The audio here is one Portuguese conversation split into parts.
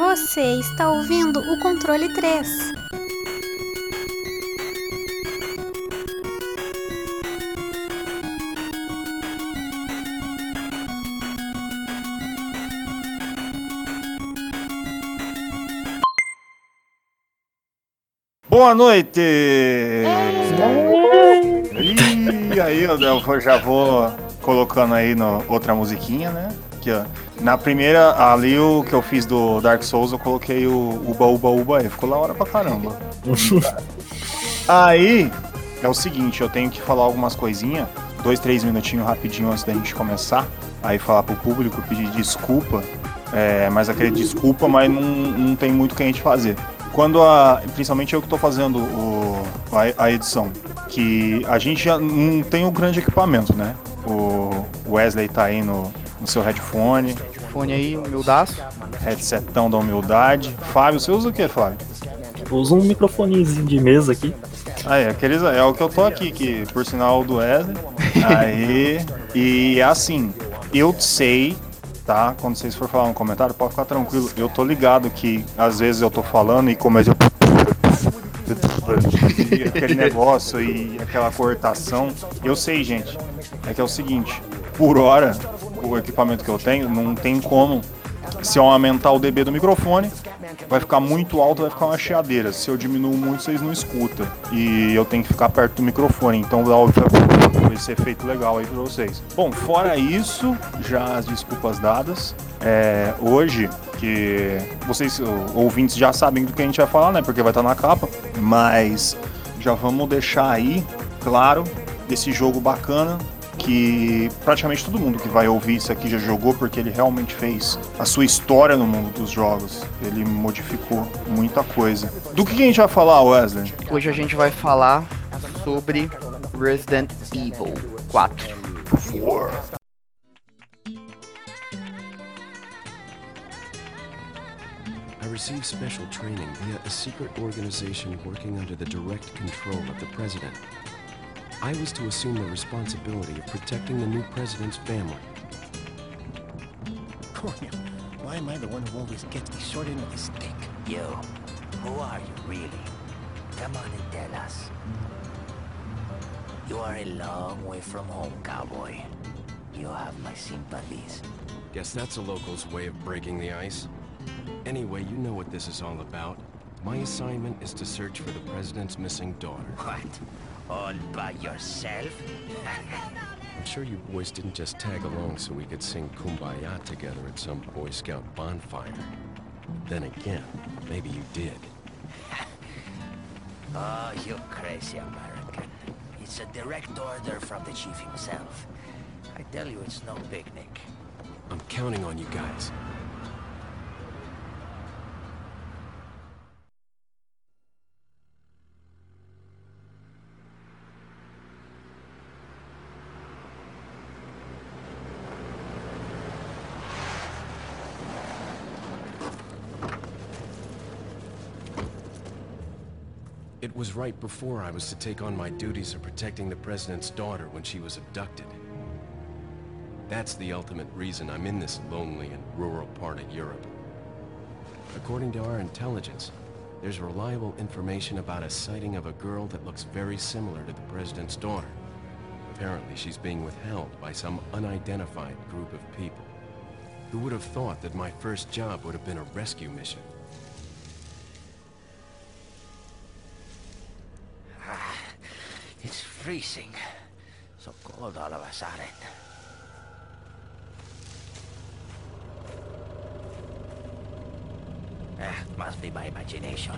Você está ouvindo o controle 3. Boa noite! E aí, eu já vou colocando aí no, outra musiquinha, né? Aqui, ó. Na primeira, ali o que eu fiz do Dark Souls, eu coloquei o Uba Uba Uba aí. Ficou da hora pra caramba. aí, é o seguinte, eu tenho que falar algumas coisinhas. Dois, três minutinhos rapidinho antes da gente começar. Aí falar pro público, pedir desculpa. É, mas aquele desculpa, mas não, não tem muito o que a gente fazer. Quando a. Principalmente eu que tô fazendo o, a, a edição. Que a gente já não tem o grande equipamento, né? O Wesley tá aí no, no seu headphone. Fone aí, humildaço. Headsetão da humildade. Fábio, você usa o que, Fábio? Eu uso um microfonezinho de mesa aqui. Ah, é, aqueles, é o que eu tô aqui, que por sinal do Wesley. Aí. e é assim, eu sei, tá? Quando vocês for falar um comentário, pode ficar tranquilo. Eu tô ligado que às vezes eu tô falando e começo e aquele negócio e aquela cortação. Eu sei, gente. É que é o seguinte, por hora, o equipamento que eu tenho, não tem como. Se eu aumentar o dB do microfone, vai ficar muito alto, vai ficar uma chiadeira. Se eu diminuo muito, vocês não escutam. E eu tenho que ficar perto do microfone, então dá esse efeito legal aí pra vocês. Bom, fora isso, já as desculpas dadas. É, hoje, que vocês ouvintes já sabem do que a gente vai falar, né? Porque vai estar na capa. Mas já vamos deixar aí, claro, desse jogo bacana que praticamente todo mundo que vai ouvir isso aqui já jogou porque ele realmente fez a sua história no mundo dos jogos. Ele modificou muita coisa. Do que a gente vai falar, Wesley? Hoje a gente vai falar sobre Resident Evil 4. Four. I received special training via a secret organization working under the direct control of the president. I was to assume the responsibility of protecting the new president's family. Coño, why am I the one who always gets the short end of the stick? You, who are you really? Come on and tell us. You are a long way from home, cowboy. You have my sympathies. Guess that's a local's way of breaking the ice. Anyway, you know what this is all about. My assignment is to search for the president's missing daughter. What? All by yourself? I'm sure you boys didn't just tag along so we could sing Kumbaya together at some Boy Scout bonfire. Then again, maybe you did. oh, you crazy American. It's a direct order from the chief himself. I tell you, it's no picnic. I'm counting on you guys. Was right before I was to take on my duties of protecting the President's daughter when she was abducted. That's the ultimate reason I'm in this lonely and rural part of Europe. According to our intelligence, there's reliable information about a sighting of a girl that looks very similar to the President's daughter. Apparently, she's being withheld by some unidentified group of people. Who would have thought that my first job would have been a rescue mission? Freezing. So cold all of a sudden. Ah, must be my imagination.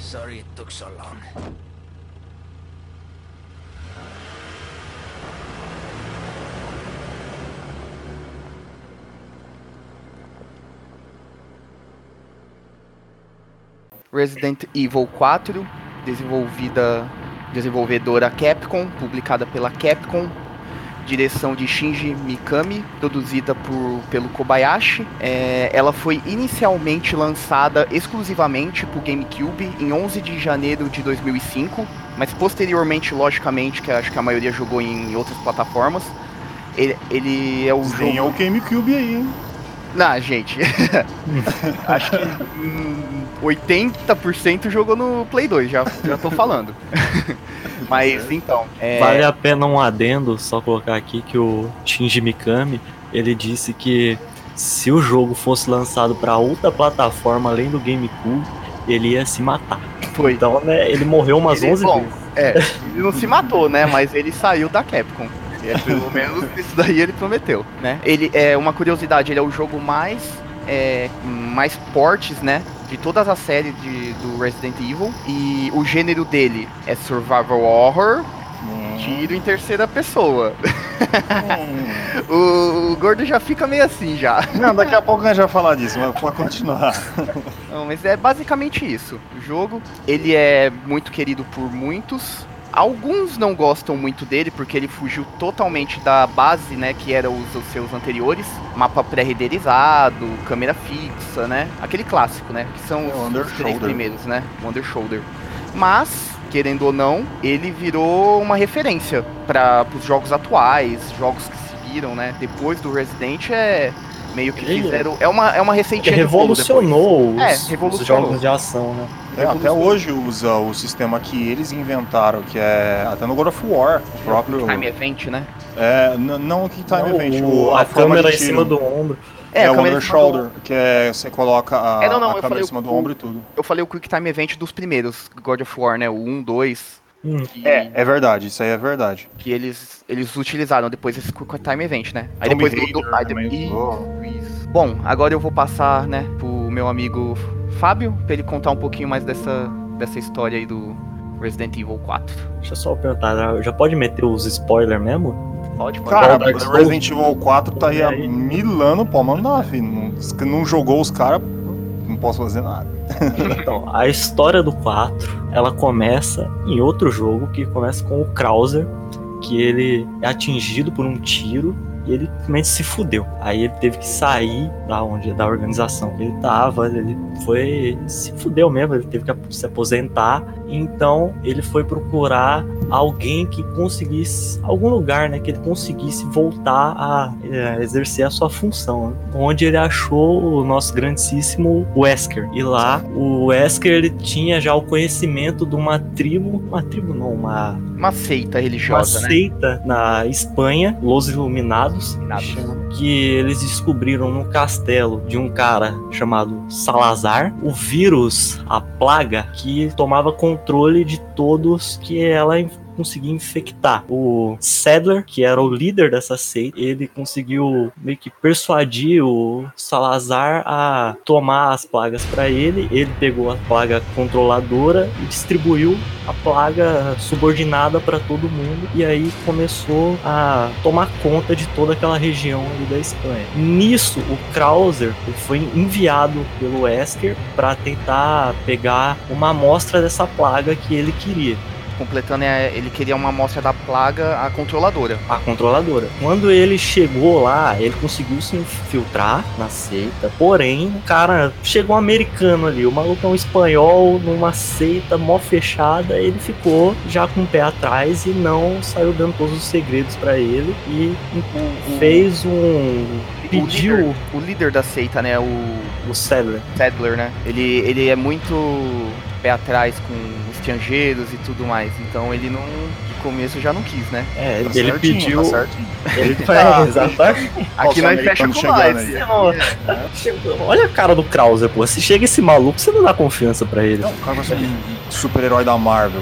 Sorry it took so long. Resident Evil 4, desenvolvida desenvolvedora Capcom, publicada pela Capcom, direção de Shinji Mikami, produzida por, pelo Kobayashi. É, ela foi inicialmente lançada exclusivamente para o GameCube em 11 de janeiro de 2005, mas posteriormente, logicamente, que acho que a maioria jogou em outras plataformas. Ele, ele é o Tem jogo... o GameCube aí, hein? Não, gente. Acho que hum, 80% jogou no Play 2, já, já tô falando. Mas então. É... Vale a pena um adendo, só colocar aqui que o Shinji Mikami, ele disse que se o jogo fosse lançado para outra plataforma além do GameCube, ele ia se matar. Foi. Então, né, ele morreu umas Ele- 11 bom, vezes. É, ele não se matou, né? Mas ele saiu da Capcom. É, pelo menos isso daí ele prometeu, né? Ele é uma curiosidade, ele é o jogo mais é, mais portes, né? De todas as séries de, do Resident Evil. E o gênero dele é survival horror, tiro em terceira pessoa. o, o gordo já fica meio assim já. Não, daqui a pouco a gente vai falar disso, mas pode continuar. Não, mas é basicamente isso. O jogo, ele é muito querido por muitos. Alguns não gostam muito dele porque ele fugiu totalmente da base, né, que era os, os seus anteriores, mapa pré-renderizado, câmera fixa, né? Aquele clássico, né, que são É, os, os três primeiros, né? O Under Shoulder. Mas, querendo ou não, ele virou uma referência para os jogos atuais, jogos que seguiram, né? Depois do Resident é meio que fizeram, é uma é uma receitinha revolucionou os, É, os revolucionou. jogos de ação, né? É, até hoje usa o sistema que eles inventaram, que é até no God of War, o próprio. Time Event, né? É, não o que Time Não, Event, o- a, forma câmera de em cima do ombro. É, a o câmera Under cima do- Shoulder, que é você coloca a, É, não, não, a eu câmera falei em cima o- do ombro e tudo. Eu falei o Quick Time Event dos primeiros God of War, né? O 1, 2. Hum. Que, É, é verdade, isso aí é verdade. que eles, eles utilizaram depois esse Quick Time Event, né? Aí Tomb depois do. Raider do usou. isso, isso. Bom, agora eu vou passar, né, pro meu amigo Fábio, pra ele contar um pouquinho mais dessa, dessa história aí do Resident Evil 4. Deixa eu só perguntar, já- já pode meter os spoilers mesmo? Pode, pode. Cara, o. Resident Evil 4 tá aí há mil anos, pô, mano, não, filho. Não, se não jogou os caras, não posso fazer nada. Então, a história do 4, ela começa em outro jogo que começa com o Krauser, que ele é atingido por um tiro e ele simplesmente se fudeu. Aí ele teve que sair da onde da organização que ele tava, ele foi se fudeu mesmo, ele teve que se aposentar. Então, ele foi procurar alguém que conseguisse algum lugar, né, que ele conseguisse voltar a é, exercer a sua função, né? onde ele achou o nosso grandíssimo Wesker. E lá, o Wesker ele tinha já o conhecimento de uma tribo, uma tribo não, uma, Uma seita uma religiosa, né? seita na Espanha, Los Iluminados, Iluminados. Que eles descobriram no castelo de um cara chamado Salazar o vírus, a plaga que tomava controle de todos que ela conseguia infectar. O Sadler, que era o líder dessa seita, ele conseguiu meio que persuadir o Salazar a tomar as plagas para ele. Ele pegou a plaga controladora e distribuiu a plaga subordinada para todo mundo e aí começou a tomar conta de toda aquela região ali da Espanha. Nisso, o Krauser foi enviado pelo Wesker para tentar pegar uma amostra dessa plaga que ele queria, Completando, é, ele queria uma amostra da plaga, a controladora. a controladora. Quando ele chegou lá, ele conseguiu se infiltrar na seita, porém, o cara chegou um americano ali, o maluco é um espanhol numa seita mó fechada, ele ficou já com o pé atrás e não saiu dando todos os segredos pra ele e fez um O pediu líder, o líder da seita, né? O o Sadler. Sadler, né? Ele, ele é muito pé atrás com estrangeiros e tudo mais. Então ele não. De começo já não quis, né? É, Tá ele certinho, pediu. Tá certinho. Ele Ah. é, exatamente. Aqui nós fecha americano com nós. aí. Olha a cara do Krauser, pô. Se chega esse maluco, você não dá confiança pra ele. Não, o cara vai ser um super-herói da Marvel.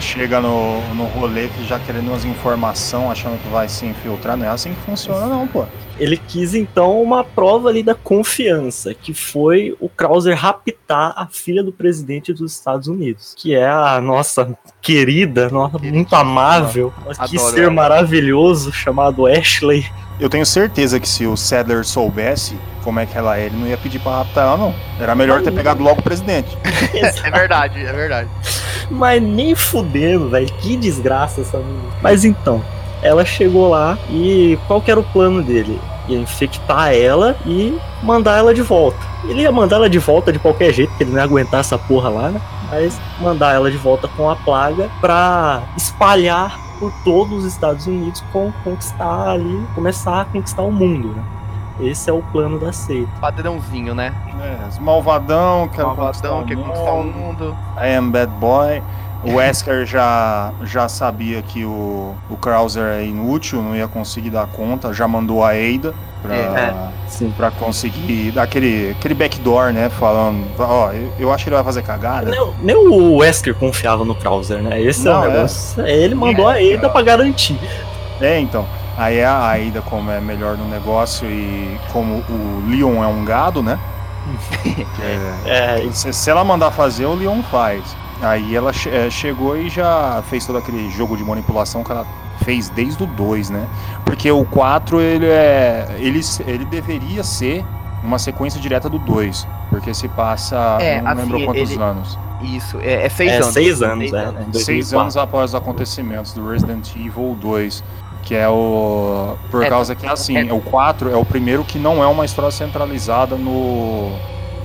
Chega no, no rolê que já querendo umas informações, achando que vai se infiltrar. Não é assim que funciona, não, pô. Ele quis então uma prova ali da confiança, que foi o Krauser raptar a filha do presidente dos Estados Unidos, que é a nossa querida, nossa, muito amável, que ser ela. maravilhoso chamado Ashley. Eu tenho certeza que se o Sadler soubesse como é que ela é, ele não ia pedir pra raptar ela, não. Era melhor ter pegado logo o presidente. É verdade, é verdade. Mas nem fudendo, velho. Que desgraça essa menina. Mas então, ela chegou lá e qual que era o plano dele? Ia infectar ela e mandar ela de volta. Ele ia mandar ela de volta de qualquer jeito, porque ele não ia aguentar essa porra lá, né? Mas mandar ela de volta com a plaga pra espalhar por todos os Estados Unidos com conquistar ali, começar a conquistar o mundo, né? Esse é o plano da seita. Padrãozinho, né? É, malvadão, quero Malvadão, conquistar quer conquistar o mundo. I am bad boy. O Wesker já, já sabia que o, o Krauser é inútil, não ia conseguir dar conta, já mandou a Ada pra, É, Sim. pra conseguir dar aquele, aquele backdoor, né? Falando, ó, eu, eu acho que ele vai fazer cagada. Nem, nem o Wesker confiava no Krauser, né? Esse Não, é o é. negócio. Ele mandou a Ada pra garantir. É, então. Aí a Aida, como é melhor no negócio e como o Leon é um gado, né? É, Se, se ela mandar fazer, o Leon faz. Aí ela che- eh, chegou e já fez todo aquele jogo de manipulação que ela fez desde o 2, né? Porque o 4 ele é. Ele, ele deveria ser uma sequência direta do 2. Porque se passa. É, não assim, lembro quantos ele- anos. Isso, é, é seis é anos. seis anos, Seis é. Seis 2004. anos após os acontecimentos do Resident Evil 2. Que é o. Por É, causa que, assim, é- o 4 é o primeiro que não é uma história centralizada no,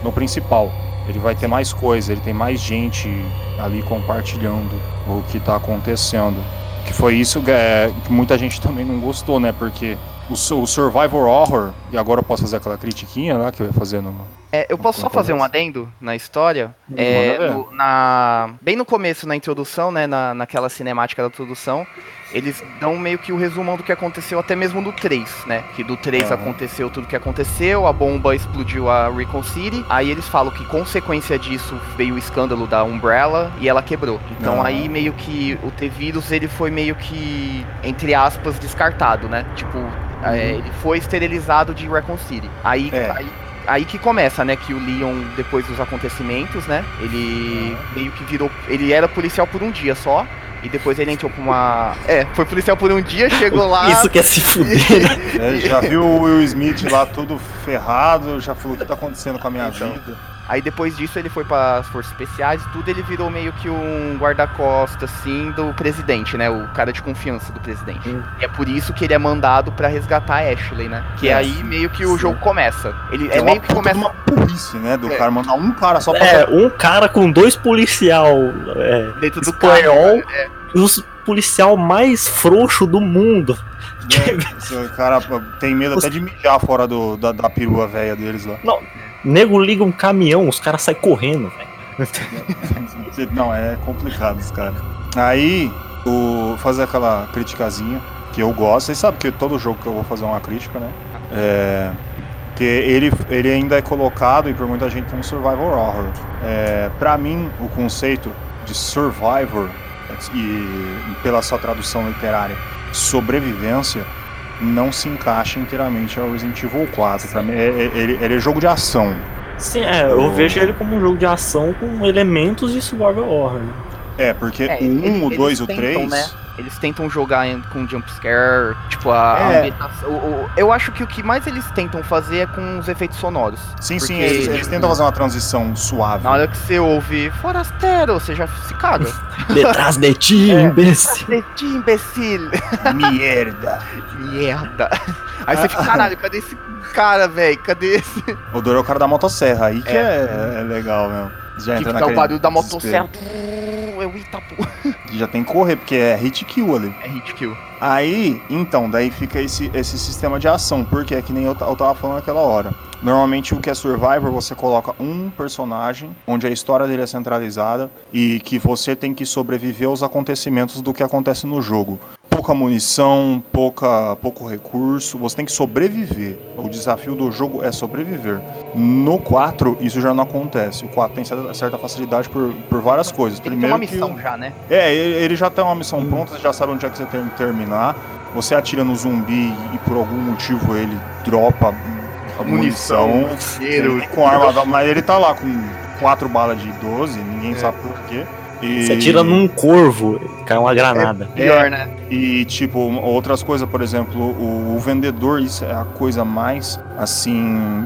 no principal. Ele vai ter mais coisa, ele tem mais gente ali compartilhando o que tá acontecendo. Que foi isso que, é, que muita gente também não gostou, né? Porque o, o Survivor Horror, e agora eu posso fazer aquela critiquinha lá que eu ia fazer no. É, eu posso só fazer um adendo na história? É, Manda ver. no- na, bem no começo, na introdução, né, na, naquela cinemática da introdução, eles dão meio que o resumão do que aconteceu até mesmo do 3, né? Que do 3 Aham. aconteceu tudo que aconteceu, a bomba explodiu a Recon City, aí eles falam que consequência disso veio o escândalo da Umbrella e ela quebrou. Então Aham. aí meio que o T-Vírus ele foi meio que, entre aspas, descartado, né? Tipo, é, ele foi esterilizado de Recon City. Aí, É. aí aí que começa, né, que o Leon, depois dos acontecimentos, né, ele meio que virou, ele era policial por um dia só, e depois ele entrou com uma, é, foi policial por um dia, chegou lá, Isso quer se fuder. É, já viu o Will Smith lá todo ferrado, já falou o que tá acontecendo com a minha Então. vida. Aí depois disso ele foi para as forças especiais e tudo, ele virou meio que um guarda-costas, assim, do presidente, né, o cara de confiança do presidente. Hum. E é por isso que ele é mandado pra resgatar a Ashley, né, que É. aí meio que o Sim. jogo começa. Ele é uma meio que começa uma burrice, né? Do É. cara mandar um cara só pra É, um cara com dois policial é, dentro do espanhol, carro, né? os policial mais frouxo do mundo. né? O cara tem medo até de mijar fora do, da, da perua velha deles lá. Nego liga um caminhão, os caras saem correndo, velho. Não, é complicado esse cara. Aí, o, fazer aquela criticazinha que eu gosto. Vocês sabem que todo jogo que eu vou fazer uma crítica, né? É, que ele, ele ainda é colocado, e por muita gente, como Survival Horror. É, mim, o conceito de Survivor, e, e pela sua tradução literária, sobrevivência, não se encaixa inteiramente ao Resident Evil 4. Pra mim, é, é- ele, ele é jogo de ação. Sim, é, eu vejo ele como um jogo de ação com elementos de survival horror. Né? É, porque É, o 1, eles- o 2 e o eles 3. Eles tentam jogar em- com jumpscare, tipo, a, a É. ambientação. o- o- eu acho que o que mais eles tentam fazer é com os efeitos sonoros. Sim, sim, eles, eles tentam fazer uma transição suave. Na hora que você ouve Forastero, você já se caga. Detrás de ti, É. imbecil. Cadê imbecil? Merda. Merda. Aí você fica, caralho, cadê esse cara, velho? Cadê esse? O Doro é o cara da motosserra, aí que é, é legal mesmo. Já Que entra fica o barulho da motosserra. É o Itapu. Já tem que correr, porque é hit kill ali. É hit kill. Aí, então, daí fica esse, esse sistema de ação, porque é que nem eu, eu tava falando naquela hora. Normalmente o que é Survivor, você coloca um personagem, onde a história dele é centralizada e que você tem que sobreviver aos acontecimentos do que acontece no jogo. Pouca munição, pouca, pouco recurso, você tem que sobreviver. O desafio do jogo é sobreviver. No 4, isso já não acontece. O 4 tem certa, certa facilidade por, por várias coisas. Ele tem uma que missão o- já, né? é, ele ele já tem uma missão pronta, você já sabe onde é que você tem que terminar. Você atira no zumbi e por algum motivo ele dropa a munição. Munição, cheiro. Ele com arma, mas ele tá lá com quatro balas de 12, ninguém sabe por quê. E, Você atira num corvo, cai uma granada. Pior, né? E, tipo, outras coisas, por exemplo, o, o vendedor, isso é a coisa mais, assim,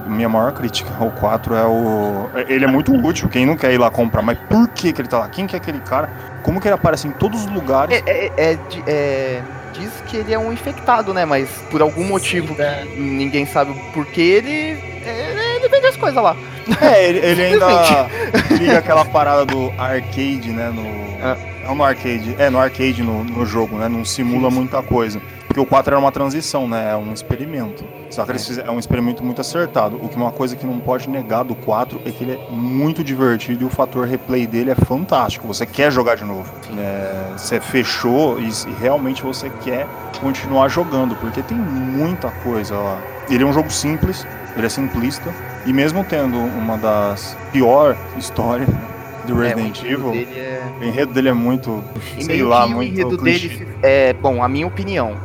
minha maior crítica ao 4 é o... Ele é muito útil, quem não quer ir lá comprar, mas por que que ele tá lá? Quem que é aquele cara? Como que ele aparece em todos os lugares? É, é- é é- diz que ele é um infectado, né? Mas por algum motivo que ninguém sabe ele, ele, ele vende as coisas lá. É, ele, ele ainda liga aquela parada do arcade, né? No, Não no arcade, é no arcade no, no jogo, né? Não simula muita coisa. Porque o 4 era uma transição, né? É um experimento. Só que eles fizeram, é um experimento muito acertado. O que uma coisa que não pode negar do 4 é que ele é muito divertido e o fator replay dele é fantástico. Você quer jogar de novo. É, você fechou e, e realmente você quer continuar jogando, porque tem muita coisa lá. Ele é um jogo simples, ele é simplista, e mesmo tendo uma das pior histórias do É, o Resident enredo Evil, é- o enredo dele é muito, E sei lá, que o muito enredo clichê. dele é, bom, a minha opinião,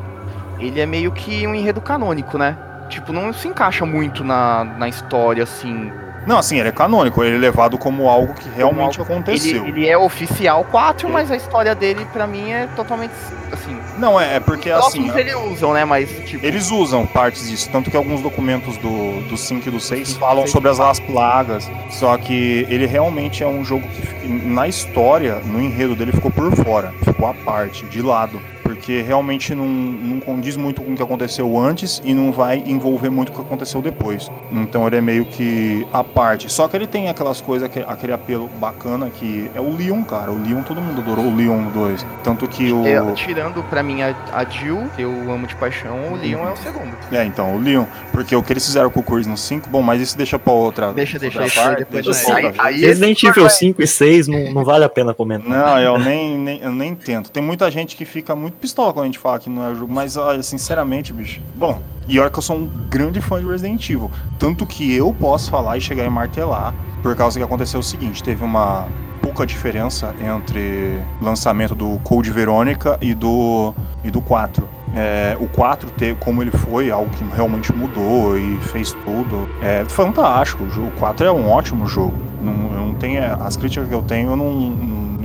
ele é meio que um enredo canônico, né? Tipo, não se encaixa muito na, na história, assim. Não, assim, ele é canônico, ele é levado como algo que realmente algo- aconteceu. Ele, ele é oficial 4, mas a história dele, pra mim, é totalmente, assim... Não, é, é porque Os assim, eles usam, né? Mas, tipo... eles usam partes disso, tanto que alguns documentos do, do 5 e do 6 Sim, falam sobre as las plagas, só que ele realmente é um jogo que na história, no enredo dele ficou por fora, ficou à parte, de lado. Porque realmente não, não condiz muito com o que aconteceu antes e não vai envolver muito o que aconteceu depois. Então ele é meio que à parte. Só que ele tem aquelas coisas, aque- aquele apelo bacana que é o Leon, cara. O Leon, todo mundo adorou o Leon no 2. Tanto que o. É, tirando pra mim a, a Jill, que eu amo de paixão, o Leon é o segundo. É, então, o Leon. Porque o que eles fizeram com o Chris no 5, bom, mas isso deixa pra outra. Deixa, deixa, outra deixa, parte, aí- Resident Evil 5 e 6 não, não vale a pena comentar. Não, eu nem, nem, eu nem tento. Tem muita gente que fica muito pistola quando a gente fala que não é jogo, mas olha, sinceramente, bicho. Bom, e olha que eu sou um grande fã de Resident Evil. Tanto que eu posso falar e chegar e martelar, por causa que aconteceu o seguinte: teve uma pouca diferença entre lançamento do Code Verônica e do, e do 4. É, o 4, ter, como ele foi, algo que realmente mudou e fez tudo, é fantástico. O jogo- O 4 é um ótimo jogo. Não, eu não as críticas que eu tenho não, não,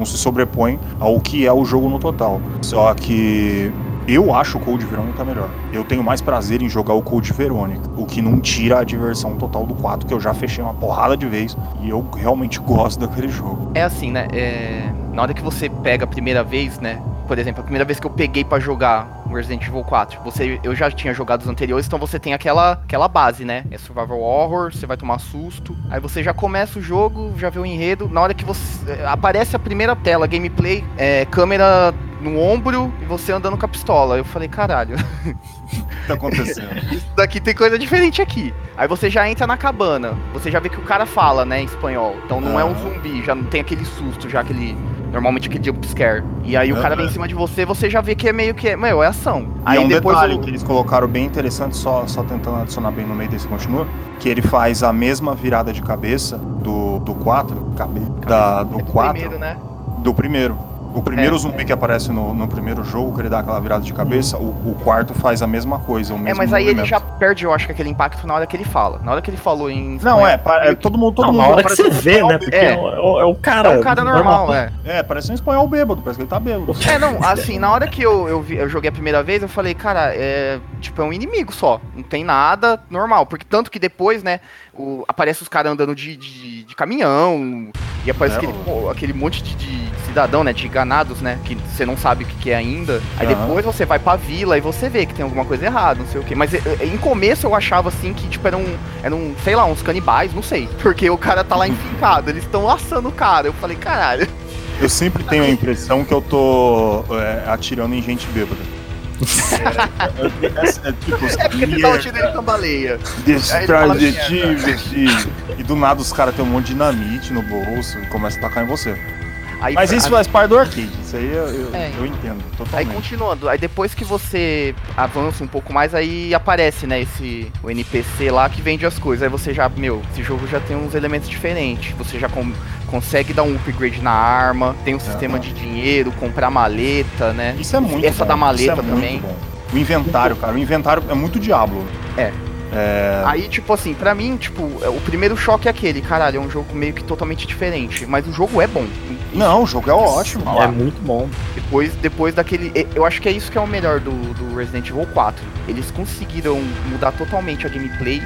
não se sobrepõem ao que é o jogo no total. Só que eu acho o Code Verônica melhor. Eu tenho mais prazer em jogar o Code Verônica, o que não tira a diversão total do 4, que eu já fechei uma porrada de vez e eu realmente gosto daquele jogo. É assim, né? é, Na hora que você pega a primeira vez, né? Por exemplo, a primeira vez que eu peguei pra jogar o Resident Evil 4, você, eu já tinha jogado os anteriores, então você tem aquela, aquela base, né? É survival horror, você vai tomar susto, aí você já começa o jogo, já vê o enredo, na hora que você é, aparece a primeira tela, gameplay, é, câmera no ombro e você andando com a pistola. Eu falei, caralho, tá acontecendo? isso daqui tem coisa diferente aqui. Aí você já entra na cabana, você já vê que o cara fala, né, em espanhol. Então não é um Ah. zumbi, já não tem aquele susto, já aquele. Normalmente aquele jumpscare. E aí o cara vem em cima de você, você já vê que é meio que. é- Meu, é ação. E Aí é um depois detalhe que eles colocaram bem interessante, só, só tentando adicionar bem no meio desse continua, que ele faz a mesma virada de cabeça do, do 4, cabe, da, do é 4, primeiro, né? do primeiro. O primeiro É. zumbi que aparece no, no primeiro jogo, que ele dá aquela virada de cabeça, o, o quarto faz a mesma coisa, o mesmo É, mas aí ele movimento. já perde, eu acho, que aquele impacto na hora que ele fala. Na hora que ele falou em. Não, é, pa- é, todo mundo, todo Não, mundo na hora que você um vê, né? Porque É. é, o, é o cara. É um cara normal, é. É, parece um espanhol bêbado, parece que ele tá bêbado. É, não, assim, na hora que eu, eu, vi- eu joguei a primeira vez, eu falei, cara, é. Tipo, é um inimigo só. Não tem nada normal. Porque tanto que depois, né, o, aparece os caras andando de, de, de caminhão. E aparece É, aquele, pô, aquele monte de, de cidadão, né? De ganados, né? Que você não sabe o que, que é ainda. Aí Aham. depois você vai pra vila e você vê que tem alguma coisa errada, não sei o quê. Mas é, é, em começo eu achava assim que, tipo, eram, eram, sei lá, uns canibais, não sei. Porque o cara tá lá enfincado, eles estão assando o cara. Eu falei, caralho. Eu sempre tenho a impressão que eu tô é, atirando em gente bêbada. É, é, é, tipo, É porque você tá um de cambaleia. Aí ele. E do nada os caras têm um monte de dinamite no bolso e começam a tacar em você. Aí, Mas isso aí- faz parte do arcade. Isso aí eu, eu, É. eu entendo Aí totalmente. continuando, aí depois que você avança um pouco mais, aí aparece, né, esse o NPC lá que vende as coisas. Aí você já, meu, esse jogo já tem uns elementos diferentes. Você já com- consegue dar um upgrade na arma, tem um sistema de dinheiro, comprar maleta, né? Isso é muito Essa bom. da maleta isso é muito também. bom. O inventário, cara. O inventário é muito diabo. É. É, Aí, tipo assim, pra mim, tipo, é, o primeiro choque é aquele, caralho, é um jogo meio que totalmente diferente. Mas o jogo é bom. Não, o jogo é ótimo. É muito bom. Depois, depois daquele. Eu acho que é isso que é o melhor do, do Resident Evil 4. Eles conseguiram mudar totalmente a gameplay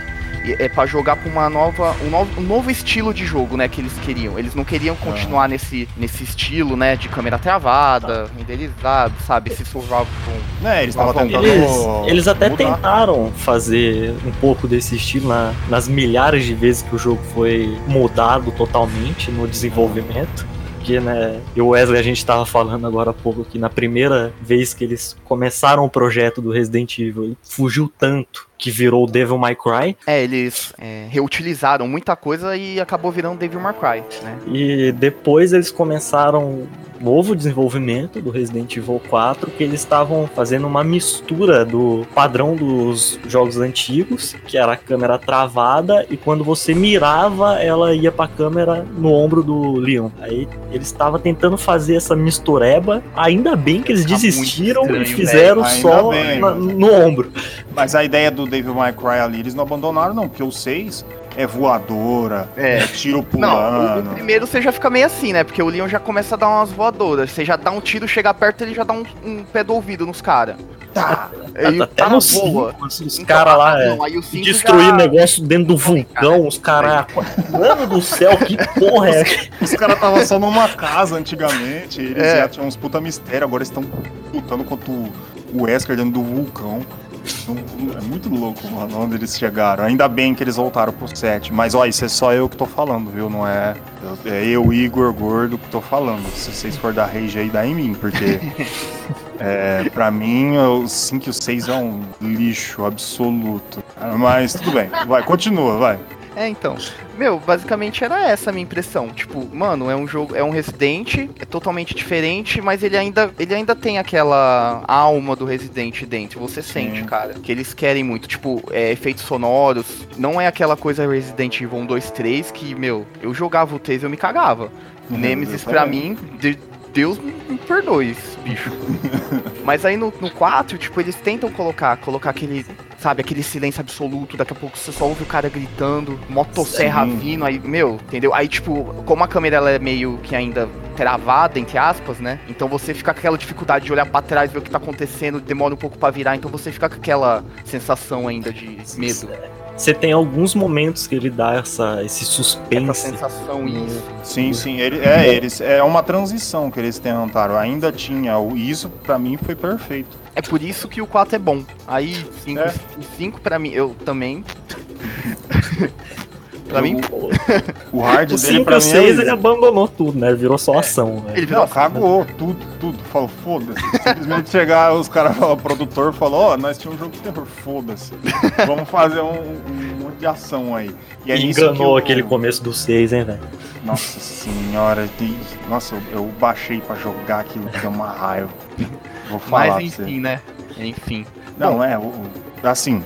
é pra jogar pra uma nova, um novo, um novo estilo de jogo, né, que eles queriam. Eles não queriam continuar nesse, nesse estilo, né, de câmera travada, renderizado, sabe, esse survival com Né, eles estavam Eles- tentando. Eles, eles até mudar. tentaram fazer um pouco desse estilo na- nas milhares de vezes que o jogo foi mudado totalmente no desenvolvimento. Porque, né, eu e o Wesley, a gente tava falando agora há pouco que na primeira vez que eles começaram o projeto do Resident Evil, ele fugiu tanto que virou o Devil May Cry. É, eles é, reutilizaram muita coisa e acabou virando Devil May Cry, né? E depois eles começaram um novo desenvolvimento do Resident Evil 4, que eles estavam fazendo uma mistura do padrão dos jogos antigos, que era a câmera travada, e quando você mirava, ela ia pra câmera no ombro do Leon. Aí eles estavam tentando fazer essa mistureba, ainda bem que eles Tá desistiram estranho, e fizeram velho. só bem, na- mano. no ombro. Mas a ideia do Devil May Cry ali, eles não abandonaram, não, porque o 6 é voadora, É. é tiro Não, o, pulando. o primeiro você já fica meio assim, né? Porque o Leon já começa a dar umas voadoras. Você já dá um tiro, chega perto, ele já dá um, um pé do ouvido nos caras. Tá. Aí o Até cara no voa. 5, os Então, caras lá é, não, aí o cinco destruir já- negócio dentro do vulcão, os caras. Mano do céu, que porra é? Os caras estavam só numa casa antigamente, eles É. já tinham uns puta mistério, agora eles estão lutando contra o o Wesker dentro do vulcão. Então, É muito louco, mano, onde eles chegaram. Ainda bem que eles voltaram pro 7. Mas, ó, isso é só eu que tô falando, viu? Não é. É eu, Igor Gordo, que tô falando. Se vocês for dar rage aí, dá em mim, porque. É, pra mim, o 5 e o 6 é um lixo absoluto. Mas tudo bem, vai, continua, vai. É, então. Meu, basicamente era essa a minha impressão. Tipo, mano, é um jogo, é um Resident, é totalmente diferente, mas ele ainda, ele ainda tem aquela alma do Resident dentro. Você sente, cara, que eles querem muito. Tipo, é, efeitos sonoros. Não é aquela coisa Resident Evil 1, 2, 3 que, meu, eu jogava o 3 e eu me cagava. Uhum, Nemesis pra mim, de- Deus me me perdoe, esse bicho. Mas aí no, no 4, tipo, eles tentam colocar, colocar aquele, sabe, aquele silêncio absoluto, daqui a pouco você só ouve o cara gritando, motosserra Sim. vindo, aí, meu, entendeu? Aí, tipo, como a câmera ela é meio que ainda travada, entre aspas, né? Então você fica com aquela dificuldade de olhar pra trás, ver o que tá acontecendo, demora um pouco pra virar, então você fica com aquela sensação ainda de medo. Você tem alguns momentos que ele dá essa, esse Essa suspense. sensação, isso. Sim, sim. Ele, é, eles, é uma transição que eles tentaram. Ainda tinha. o- Isso pra mim foi perfeito. É por isso que o 4 é bom. Aí, 5 É. cinco pra mim, eu também. pra mim, O hard O dele 5 e pra o mim 6 é ele abandonou tudo, né? Virou só ação. né? ele virou Não, cagou tudo, tudo. Falou, foda-se. Simplesmente chegar, os caras, o produtor falou, ó, nós tínhamos um jogo de terror, foda-se. Vamos fazer um, um monte de ação aí. E é Enganou o- aquele começo do 6, hein, velho? Nossa senhora, nossa, eu, eu baixei pra jogar aquilo, que é uma raiva. Vou falar Mas pra enfim, né? Enfim. Não, é, o- o- assim,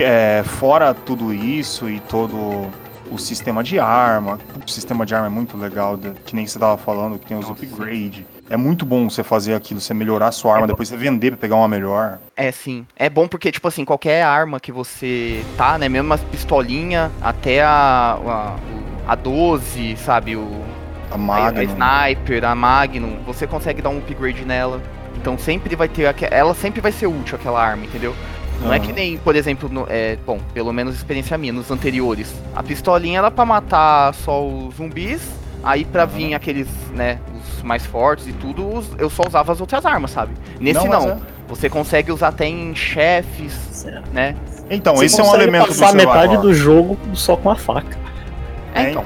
é, fora tudo isso e todo o sistema de arma, o sistema de arma é muito legal, que nem você tava falando, que tem os upgrade. É muito bom você fazer aquilo, você melhorar a sua arma, depois você vender pra pegar uma melhor. É sim. É bom porque, tipo assim, qualquer arma que você tá, né? Mesmo as pistolinha, até a. a, a 12, sabe? O, A a, a Magnum. Sniper, a Magnum, você consegue dar um upgrade nela. Então sempre vai ter. Ela sempre vai ser útil aquela arma, entendeu? Não é Aham. que nem, por exemplo, no- é, bom, pelo menos experiência minha, nos anteriores. A pistolinha era pra matar só os zumbis, aí pra Aham. vir aqueles, né, os mais fortes e tudo, eu só usava as outras armas, sabe? Nesse mas não. é- Você consegue usar até em chefes, Certo. né? Então, Você esse é um elemento do passar survival metade horror. do jogo só com a faca. É, então.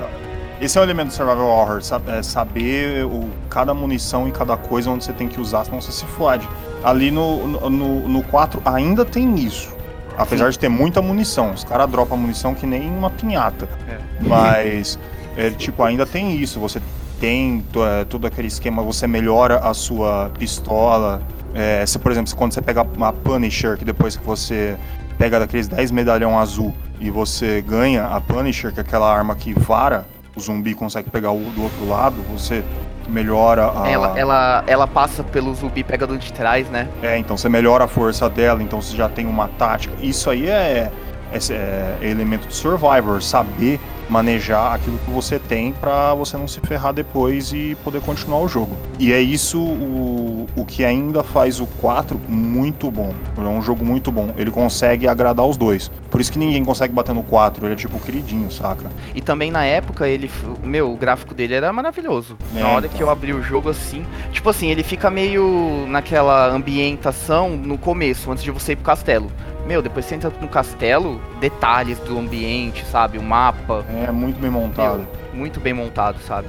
Esse é um elemento do survival horror, é saber o, cada munição e cada coisa onde você tem que usar, senão você se fode. Ali no, no, no, no 4 ainda tem isso. Apesar de ter muita munição. Os caras dropam munição que nem uma pinhata. É. Mas, é, tipo, ainda tem isso. Você tem é, todo aquele esquema, você melhora a sua pistola. É, se, por exemplo, quando você pega uma Punisher, que depois que você pega daqueles 10 medalhão azul e você ganha a Punisher, que é aquela arma que vara, o zumbi consegue pegar o do outro lado, você melhora a. Ela, ela, ela passa pelo zumbi pegador de trás, né? É, então você melhora a força dela, então você já tem uma tática. Isso aí é, é, é elemento de Survivor, saber manejar aquilo que você tem pra você não se ferrar depois e poder continuar o jogo. E é isso o, o que ainda faz o 4 muito bom. É um jogo muito bom. Ele consegue agradar os dois. Por isso que ninguém consegue bater no 4. Ele é tipo queridinho, saca? E também na época, ele. Meu, o gráfico dele era maravilhoso. É, na hora então. que eu abri o jogo assim. Tipo assim, ele fica meio naquela ambientação no começo, antes de você ir pro castelo. Meu, depois você entra no castelo, detalhes do ambiente, sabe? O mapa. É muito bem montado. Meu, muito bem montado, sabe?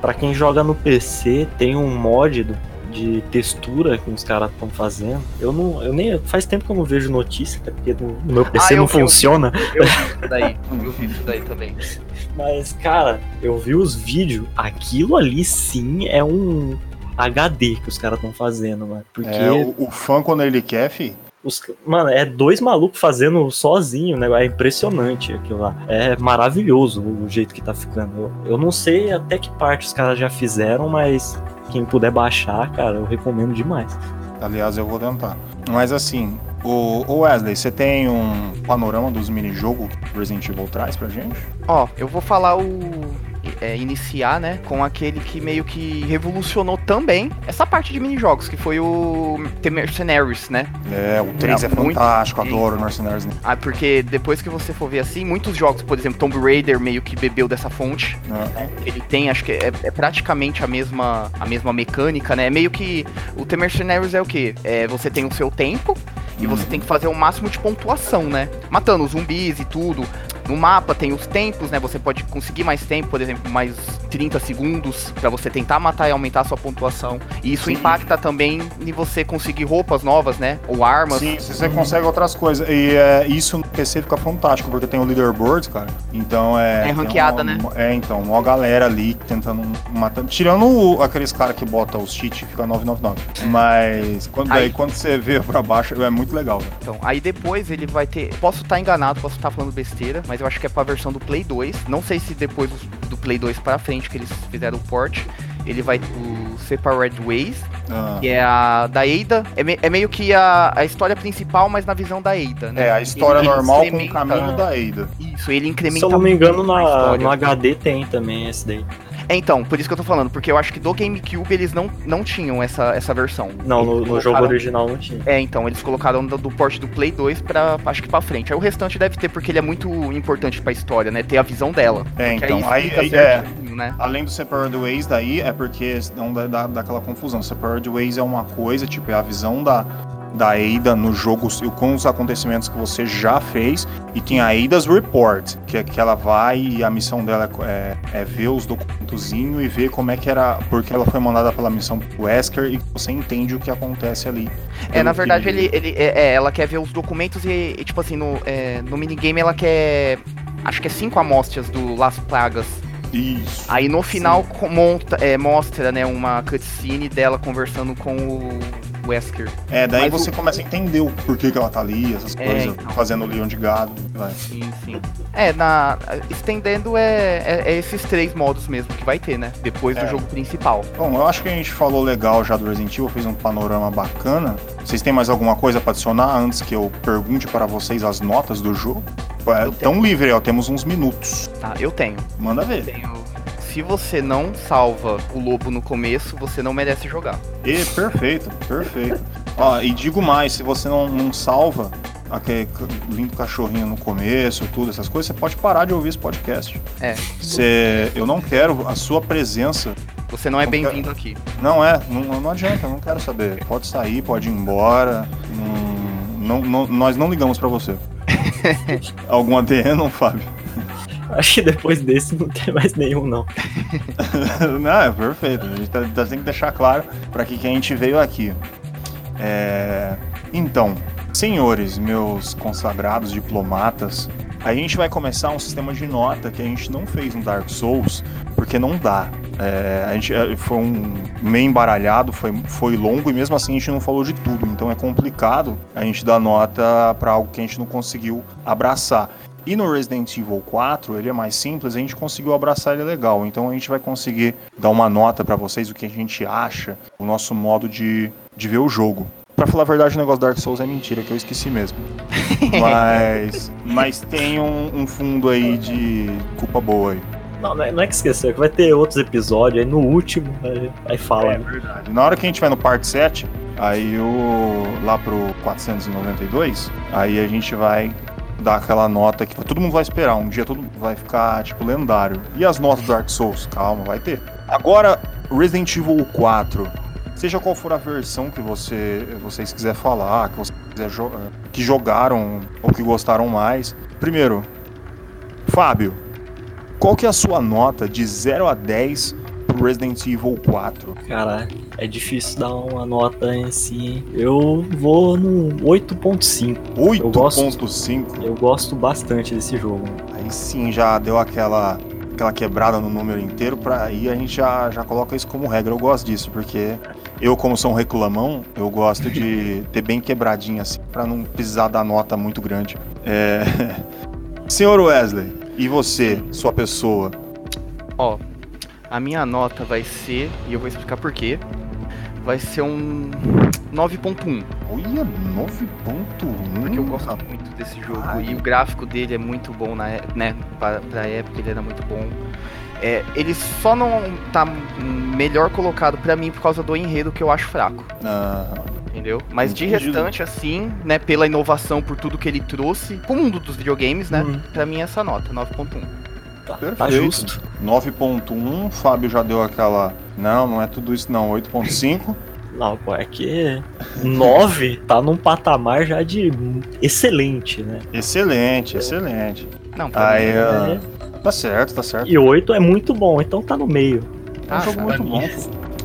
Pra quem joga no PC, tem um mod do- de textura que os caras estão fazendo. Eu não, eu nem faz tempo que eu não vejo notícia, até porque no, no meu PC Ah, não vi, eu vi. funciona. Eu vi isso daí. Eu vi isso daí também. Mas cara, eu vi os vídeos, aquilo ali sim é um HD que os caras estão fazendo, mano. Porque É, o, o fã, quando ele quer, fi, os, mano, é dois malucos fazendo sozinho, né? É impressionante aquilo lá. É maravilhoso o jeito que tá ficando. Eu, eu não sei até que parte os caras já fizeram, mas quem puder baixar, cara, eu recomendo demais. aliás, eu vou tentar. Mas assim, o, o Wesley, você tem um panorama dos minijogos que Resident Evil traz pra gente? Ó, eu vou falar o. é, iniciar, né, com aquele que meio que revolucionou também essa parte de minijogos, que foi o The Mercenaries, né? É, o 3 é, É, muito fantástico, bem. adoro Mercenaries. né? Ah, porque depois que você for ver assim, muitos jogos, por exemplo, Tomb Raider meio que bebeu dessa fonte. É. Ele tem, acho que é, é praticamente a mesma, a mesma mecânica, né? É meio que o The Mercenaries é o quê? É, você tem o seu tempo e você tem que fazer o máximo de pontuação, né? Matando os zumbis e tudo. No mapa tem os tempos, né? Você pode conseguir mais tempo, por exemplo, mais 30 segundos pra você tentar matar e aumentar a sua pontuação. E isso Sim. impacta também em você conseguir roupas novas, né? Ou armas. Sim, se você consegue outras coisas. E é, isso no PC fica fantástico, porque tem o leaderboard, cara. Então é. É ranqueada, uma- né? É, então, uma galera ali tentando matar. Tirando o- aqueles caras que botam os cheats, fica 999. Mas quando, Aí- daí, quando você vê pra baixo, é muito legal. Então, aí depois ele vai ter. Posso estar enganado, posso estar falando besteira, mas eu acho que é pra versão do Play 2. Não sei se depois do- do Play 2 pra frente que eles fizeram o port. Ele vai o Separate Ways, Ah, que é a da Ada. É, me- é meio que a, a história principal, mas na visão da Ada, né? É, a história Ele normal com o caminho da Ada. Isso, ele incrementa Se eu não me engano, na, no HD tem também esse daí. É, então, por isso que eu tô falando, porque eu acho que do GameCube eles não, não tinham essa, essa versão. Não, no, no jogo original não tinha. É, então, eles colocaram do, do port do Play 2 pra, acho que pra frente. Aí o restante deve ter, porque ele é muito importante pra história, né? Ter a visão dela. É, Que então. Aí, explica aí- é. né? Além do Separate Ways daí, é porque não dá, dá, dá aquela confusão. Separate Ways é uma coisa, tipo, é a visão da, da Ada no jogo com os acontecimentos que você já fez. E tem a Ada's Report, que é que ela vai e a missão dela é, é ver os documentozinhos e ver como é que era. Porque ela foi mandada pela missão pro Wesker e você entende o que acontece ali. É, na verdade, que- ele, ele é, é, ela quer ver os documentos e, e, tipo assim, no, é, no minigame ela quer. Acho que é cinco amostras do Las Plagas. Isso. Aí no final monta, é, mostra, né, uma cutscene dela conversando com o Wesker. É, daí Mas você o- começa a entender o porquê que ela tá ali, essas É, coisas, então. fazendo o leão de gado. Vai. Sim, sim. É, na, estendendo é, é, é esses três modos mesmo que vai ter, né? Depois do É. jogo principal. Bom, eu acho que a gente falou legal já do Resident Evil, fez um panorama bacana. Vocês têm mais alguma coisa pra adicionar antes que eu pergunte para vocês as notas do jogo? É, Eu tão livre, ó, temos uns minutos. Tá, eu tenho. Manda ver. tenho. Se você não salva o lobo no começo, você não merece jogar. E, perfeito, perfeito. Ó, e digo mais, se você não, não salva aquele lindo cachorrinho no começo, tudo, essas coisas, você pode parar de ouvir esse podcast. É. Você, eu não quero a sua presença Você não é bem-vindo aqui. Não é, não, não adianta, eu não quero saber. Pode sair, pode ir embora. Não, não- não- nós não ligamos pra você. Algum adeno, Fábio? Acho que depois desse não tem mais nenhum, não. não, é perfeito. A gente tá, tá- tem que deixar claro pra que, que a gente veio aqui. É, Então, senhores, meus consagrados diplomatas, a gente vai começar um sistema de nota que a gente não fez no Dark Souls, porque não dá. É, a gente é, foi um meio embaralhado, foi, foi longo e mesmo assim a gente não falou de tudo. Então é complicado a gente dar nota pra algo que a gente não conseguiu abraçar. E no Resident Evil 4, ele é mais simples, a gente conseguiu abraçar ele legal. Então a gente vai conseguir dar uma nota pra vocês, o que a gente acha, o nosso modo de, de ver o jogo. pra falar a verdade, o negócio Dark Souls é mentira, que eu esqueci mesmo. Mas, mas tem um, um fundo aí de culpa boa aí. Não, não é, não é que esqueceu, é que vai ter outros episódios, aí no último, aí, aí fala. É né? verdade. Na hora que a gente vai no parte 7, aí o lá pro 492, aí a gente vai dar aquela nota que todo mundo vai esperar. Um dia todo mundo vai ficar, tipo, lendário. E as notas do Dark Souls? Calma, vai ter. Agora, Resident Evil 4. Seja qual for a versão que você, vocês quiser falar, que você quiser jo que jogaram ou que gostaram mais. Primeiro, Fábio, qual que é a sua nota de 0 a 10 pro Resident Evil 4? Cara, é difícil dar uma nota em si. Eu vou no 8.5. Eu gosto. 8.5? Eu gosto bastante desse jogo. Aí sim já deu aquela aquela quebrada no número inteiro para aí a gente já, já coloca isso como regra. Eu gosto disso porque eu como sou um reclamão, eu gosto de ter bem quebradinho assim para não precisar dar nota muito grande. É... Senhor Wesley, e você, sua pessoa? Ó, a minha nota vai ser, e eu vou explicar por quê, vai ser um 9.1. Olha, 9.1. Porque eu gosto muito desse jogo Ai. e o gráfico dele é muito bom, na, é- né? Pra, pra época ele era muito bom. É, ele só não tá melhor colocado pra mim por causa do enredo que eu acho fraco, Ah, entendeu? Mas de Entendido. restante, assim, né, pela inovação, por tudo que ele trouxe pro mundo dos videogames, né? Uhum. Pra mim essa nota, 9.1. Tá, perfeito. tá justo. 9.1, Fábio já deu aquela. Não, não é tudo isso não, 8.5. Não, pô, é que 9 tá num patamar já de excelente, né? excelente, excelente. Não, pra Aí, mim, ah, É, tá certo, tá certo. E 8 é muito bom, então tá no meio. É um Ah, jogo cara, muito bom.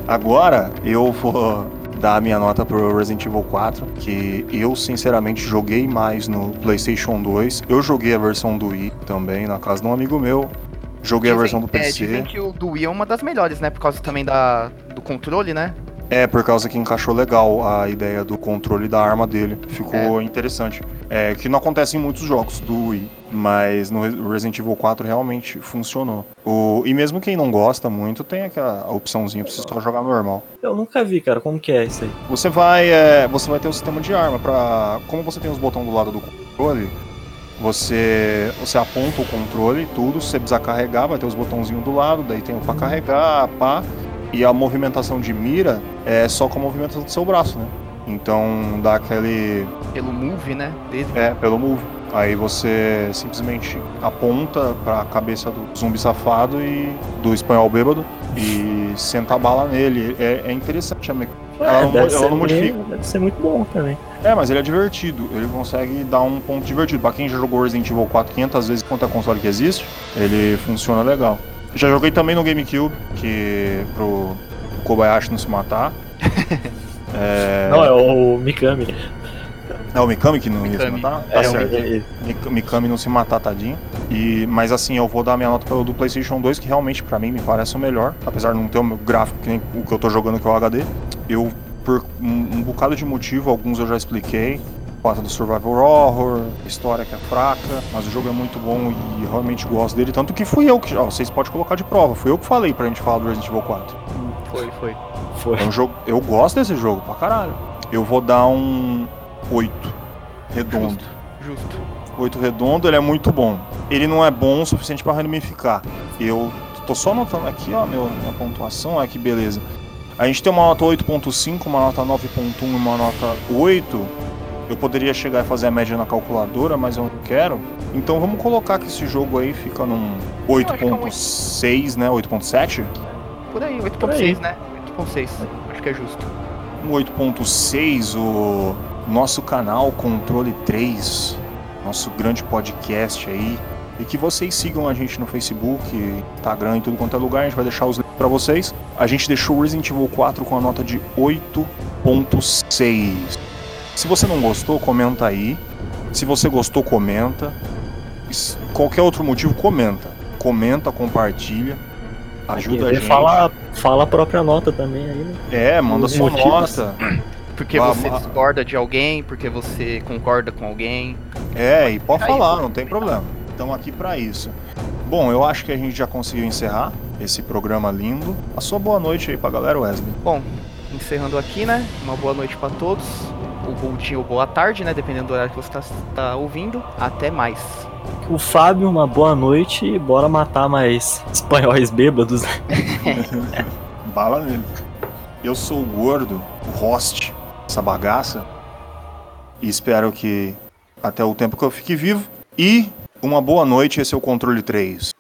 Agora eu vou dar a minha nota pro Resident Evil 4, que eu sinceramente joguei mais no PlayStation 2. Eu joguei a versão do Wii também na casa de um amigo meu. Joguei a versão do É, dizem PC. que o do Wii é uma das melhores, né? Por causa também da, do controle, né? É, por causa que encaixou legal a ideia do controle da arma dele. Ficou interessante. É que não acontece em muitos jogos do Wii, mas no Re- Resident Evil 4 realmente funcionou. O, e mesmo quem não gosta muito, tem aquela opçãozinha pra você só jogar normal. Eu nunca vi, cara, como que é isso aí? Você vai, é, você vai ter o sistema de arma para, como você tem os botões do lado do controle, você, você aponta o controle e tudo, você precisar carregar, vai ter os botãozinhos do lado, daí tem o para carregar, pá, e a movimentação de mira é só com a movimentação do seu braço, né? Então dá aquele, Pelo move, né? Dele. é, pelo move. Aí você simplesmente aponta pra cabeça do zumbi safado e do espanhol bêbado e senta a bala nele. É, é interessante a mecânica. Ela não- deve, ela ser não modifica. deve ser muito bom também. É, mas ele é divertido. Ele consegue dar um ponto divertido. Pra quem já jogou Resident Evil 4 500 vezes quanto a console que existe, ele funciona legal. Já joguei também no GameCube, que pro Kobayashi não se matar. É, Não, é o Mikami. É o Mikami que não ia se Mikami. matar? Tá É, o certo. Mikami. Mik- Mikami não se matar, tadinho. E, mas assim, eu vou dar minha nota pelo do PlayStation 2, que realmente pra mim me parece o melhor. Apesar de não ter o meu gráfico que nem o que eu tô jogando, que é o HD. Eu, por um, um bocado de motivo, alguns eu já expliquei. Pata do Survival Horror, história que é fraca, mas o jogo é muito bom e eu realmente gosto dele. Tanto que fui eu que. Ó, vocês podem colocar de prova, fui eu que falei pra gente falar do Resident Evil 4. Foi, foi. Foi. É um jogo. Eu gosto desse jogo pra caralho. Eu vou dar um 8. Redondo. Justo. 8 redondo, ele é muito bom. Ele não é bom o suficiente para randomificar. Eu tô só anotando aqui, ó, meu, minha pontuação, olha que beleza. A gente tem uma nota 8.5, uma nota 9.1 e uma nota 8. Eu poderia chegar e fazer a média na calculadora, mas eu não quero. Então vamos colocar que esse jogo aí fica num acho que é um 8.6, né? 8.7? Por aí, Por aí. 8.6, né? 8.6. Acho que é justo. Um 8.6, o nosso canal Controle 3, nosso grande podcast aí. E que vocês sigam a gente no Facebook, Instagram e tudo quanto é lugar, a gente vai deixar os links pra vocês. A gente deixou o Resident Evil 4 com a nota de 8.6. Se você não gostou, comenta aí. Se você gostou, comenta. S- Qualquer outro motivo, comenta. Comenta, compartilha. Ajuda a gente. Fala, fala a própria nota também aí, né? É, manda Os sua motivos. nota. Porque Ah, você discorda de alguém, porque você concorda com alguém. É, e pode falar, não tem problema. Estamos aqui para isso. Bom, eu acho que a gente já conseguiu encerrar esse programa lindo. A sua boa noite aí pra galera, Wesley. Bom, encerrando aqui, né? Uma boa noite pra todos. o bom dia ou boa tarde, né? Dependendo do horário que você tá, tá ouvindo. Até mais. O Fábio, uma boa noite e bora matar mais espanhóis bêbados. né? Bala nele. Eu sou o gordo, o host, essa bagaça. E espero que até o tempo que eu fique vivo. E uma boa noite, esse é o controle 3.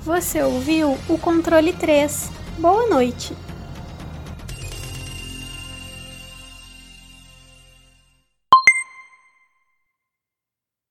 Você ouviu o controle 3. Boa noite.